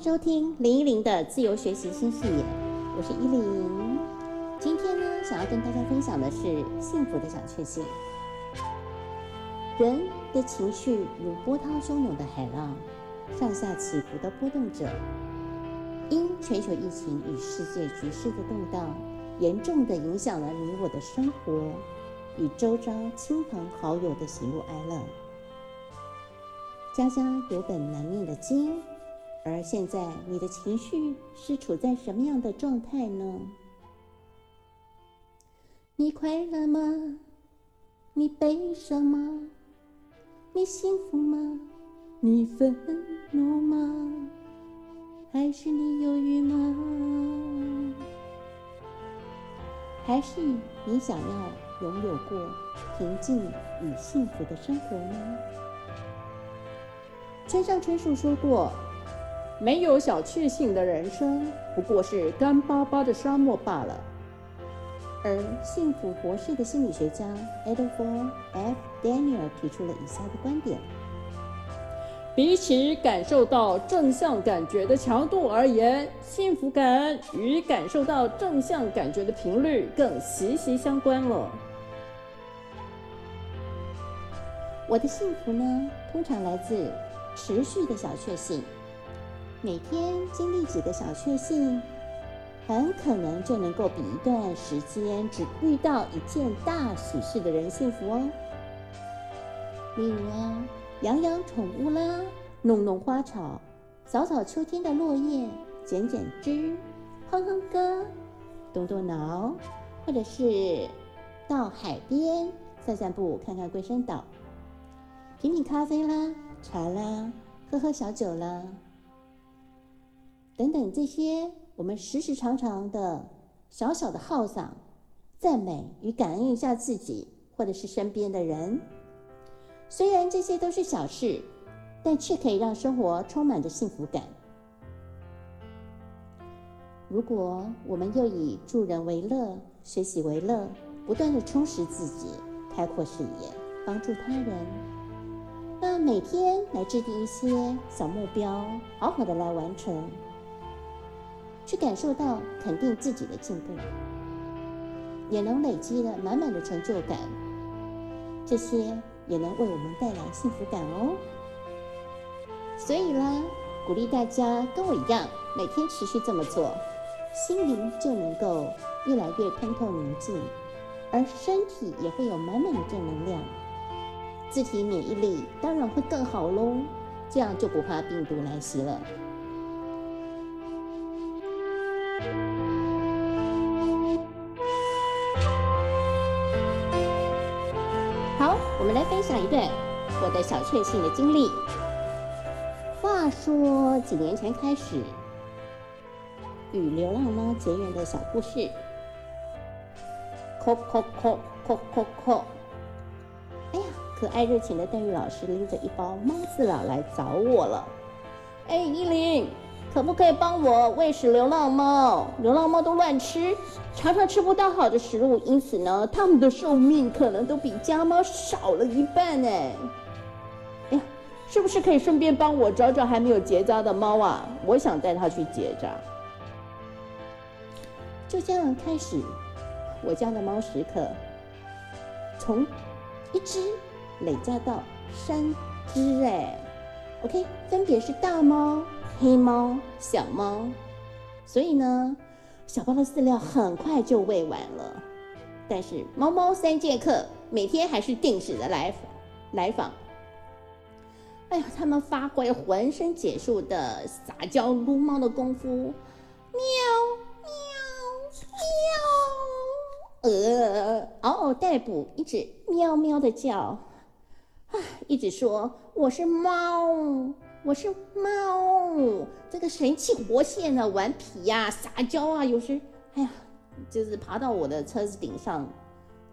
收听林依林的自由学习新视野，我是依林。今天呢，想要跟大家分享的是幸福的小确幸。人的情绪如波涛汹涌的海浪，上下起伏的波动着。因全球疫情与世界局势的动荡，严重的影响了你我的生活与周遭亲朋好友的喜怒哀乐。家家有本难念的经。而现在，你的情绪是处在什么样的状态呢？你快乐吗？你悲伤吗？你幸福吗？你愤怒吗？还是你忧郁吗？还是你想要拥有过平静与幸福的生活呢？村上春树说过。没有小确幸的人生，不过是干巴巴的沙漠罢了。而幸福博士的心理学家 Adolf F. Daniel 提出了以下的观点：比起感受到正向感觉的强度而言，幸福感与感受到正向感觉的频率更息息相关了。我的幸福呢，通常来自持续的小确幸。每天经历几个小确幸，很可能就能够比一段时间只遇到一件大喜事的人幸福哦。例如啊，养养宠物啦，弄弄花草，扫扫秋天的落叶，剪剪枝，哼哼歌，动动脑，或者是到海边散散步，看看龟山岛，品品咖啡啦，茶啦，喝喝小酒啦。等等，这些我们时时常常的小小的号嗓、赞美与感恩一下自己，或者是身边的人。虽然这些都是小事，但却可以让生活充满着幸福感。如果我们又以助人为乐、学习为乐，不断的充实自己、开阔视野、帮助他人，那每天来制定一些小目标，好好的来完成。去感受到肯定自己的进步，也能累积了满满的成就感，这些也能为我们带来幸福感哦。所以啦，鼓励大家跟我一样，每天持续这么做，心灵就能够越来越通透宁静，而身体也会有满满的正能量，自体免疫力当然会更好喽，这样就不怕病毒来袭了。好，我们来分享一段我的小确幸的经历。话说几年前开始与流浪猫结缘的小故事。扣扣扣扣扣扣！哎呀，可爱热情的邓玉老师拎着一包猫饲料来找我了。哎，依琳。可不可以帮我喂食流浪猫？流浪猫都乱吃，常常吃不到好的食物，因此呢，它们的寿命可能都比家猫少了一半呢。哎呀，是不是可以顺便帮我找找还没有结扎的猫啊？我想带它去结扎。就这样开始，我家的猫时刻从一只累加到三只哎。OK，分别是大猫。黑猫、小猫，所以呢，小猫的饲料很快就喂完了。但是猫猫三剑客每天还是定时的来来访。哎呀，他们发挥浑身解数的撒娇撸猫的功夫，喵喵喵，呃，嗷嗷待哺，一直喵喵的叫，啊，一直说我是猫。我是猫，这个神气活现啊，顽皮呀，撒娇啊，有时，哎呀，就是爬到我的车子顶上，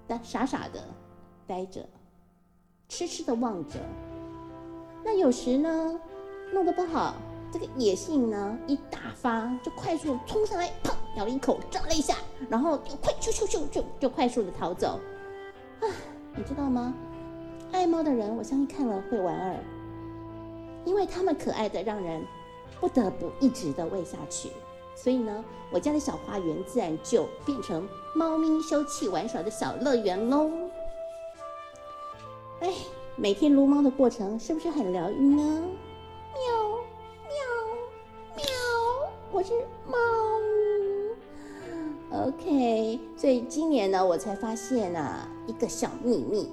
呆傻傻的呆着，痴痴的望着。那有时呢，弄得不好，这个野性呢一大发，就快速冲上来，砰，咬了一口，抓了一下，然后就快咻咻咻就就快速的逃走。啊，你知道吗？爱猫的人，我相信看了会莞尔。因为它们可爱的让人不得不一直的喂下去。所以呢，我家的小花园自然就变成猫咪休憩玩耍的小乐园喽。哎，每天撸猫的过程是不是很疗愈呢？喵喵喵，我是猫。OK，所以今年呢，我才发现啊一个小秘密，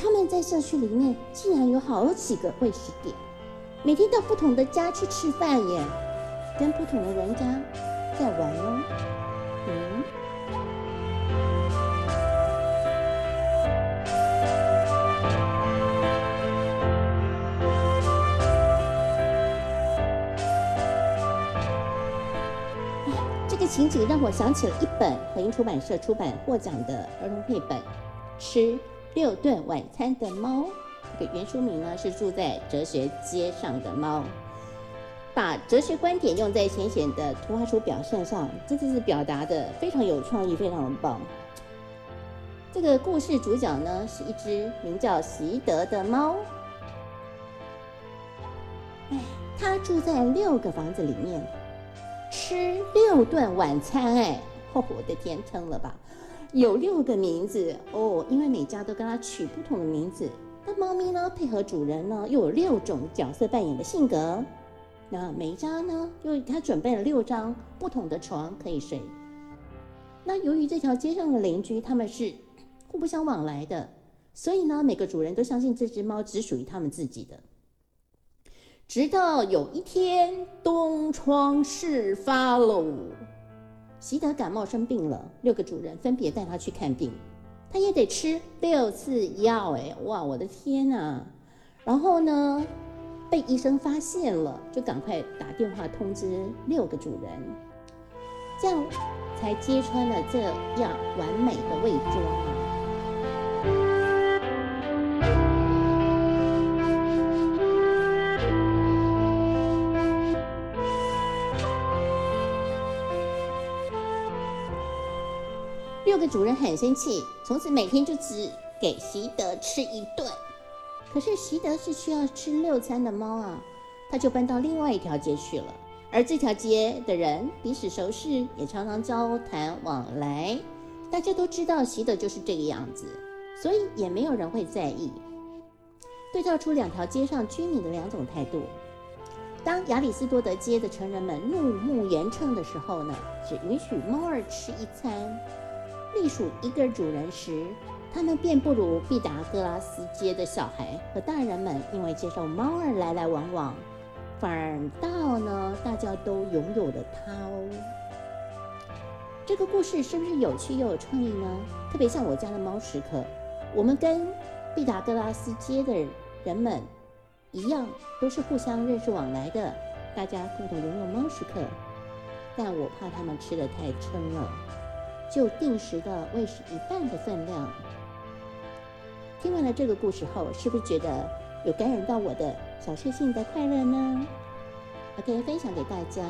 他们在社区里面竟然有好几个喂食点，每天到不同的家去吃饭耶。跟不同的人家在玩哦。嗯。这个情景让我想起了一本和音出版社出版获奖的儿童绘本《吃六顿晚餐的猫》。这个原书名呢是《住在哲学街上的猫》。把哲学观点用在浅显的图画书表现上，真的是表达的非常有创意，非常的棒。这个故事主角呢是一只名叫习德的猫，哎，它住在六个房子里面，吃六顿晚餐，哎，哦，我的天，撑了吧？有六个名字哦，因为每家都跟它取不同的名字。那猫咪呢，配合主人呢，又有六种角色扮演的性格。那每一家呢，又他准备了六张不同的床可以睡。那由于这条街上的邻居他们是互不相往来的，所以呢，每个主人都相信这只猫只属于他们自己的。直到有一天，东窗事发喽，习德感冒生病了，六个主人分别带他去看病，他也得吃六次药，哎，哇，我的天呐！然后呢？被医生发现了，就赶快打电话通知六个主人，这样才揭穿了这样完美的伪装啊！六个主人很生气，从此每天就只给习德吃一顿。可是习德是需要吃六餐的猫啊，他就搬到另外一条街去了。而这条街的人彼此熟识，也常常交谈往来。大家都知道习德就是这个样子，所以也没有人会在意。对照出两条街上居民的两种态度：当亚里斯多德街的成人们怒目圆称的时候呢，只允许猫儿吃一餐，隶属一个主人时。他们便不如毕达哥拉斯街的小孩和大人们，因为接受猫儿来来往往，反倒呢，大家都拥有了它哦。这个故事是不是有趣又有创意呢？特别像我家的猫时刻，我们跟毕达哥拉斯街的人们一样，都是互相认识往来的，大家共同拥有猫时刻。但我怕他们吃的太撑了，就定时的喂食一半的分量。听完了这个故事后，是不是觉得有感染到我的小确幸的快乐呢？OK，分享给大家，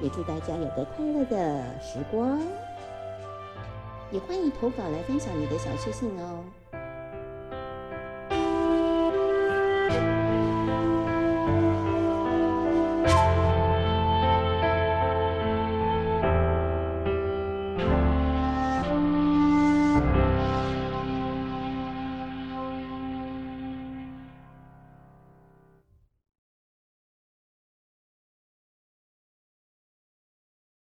也祝大家有个快乐的时光。也欢迎投稿来分享你的小确幸哦。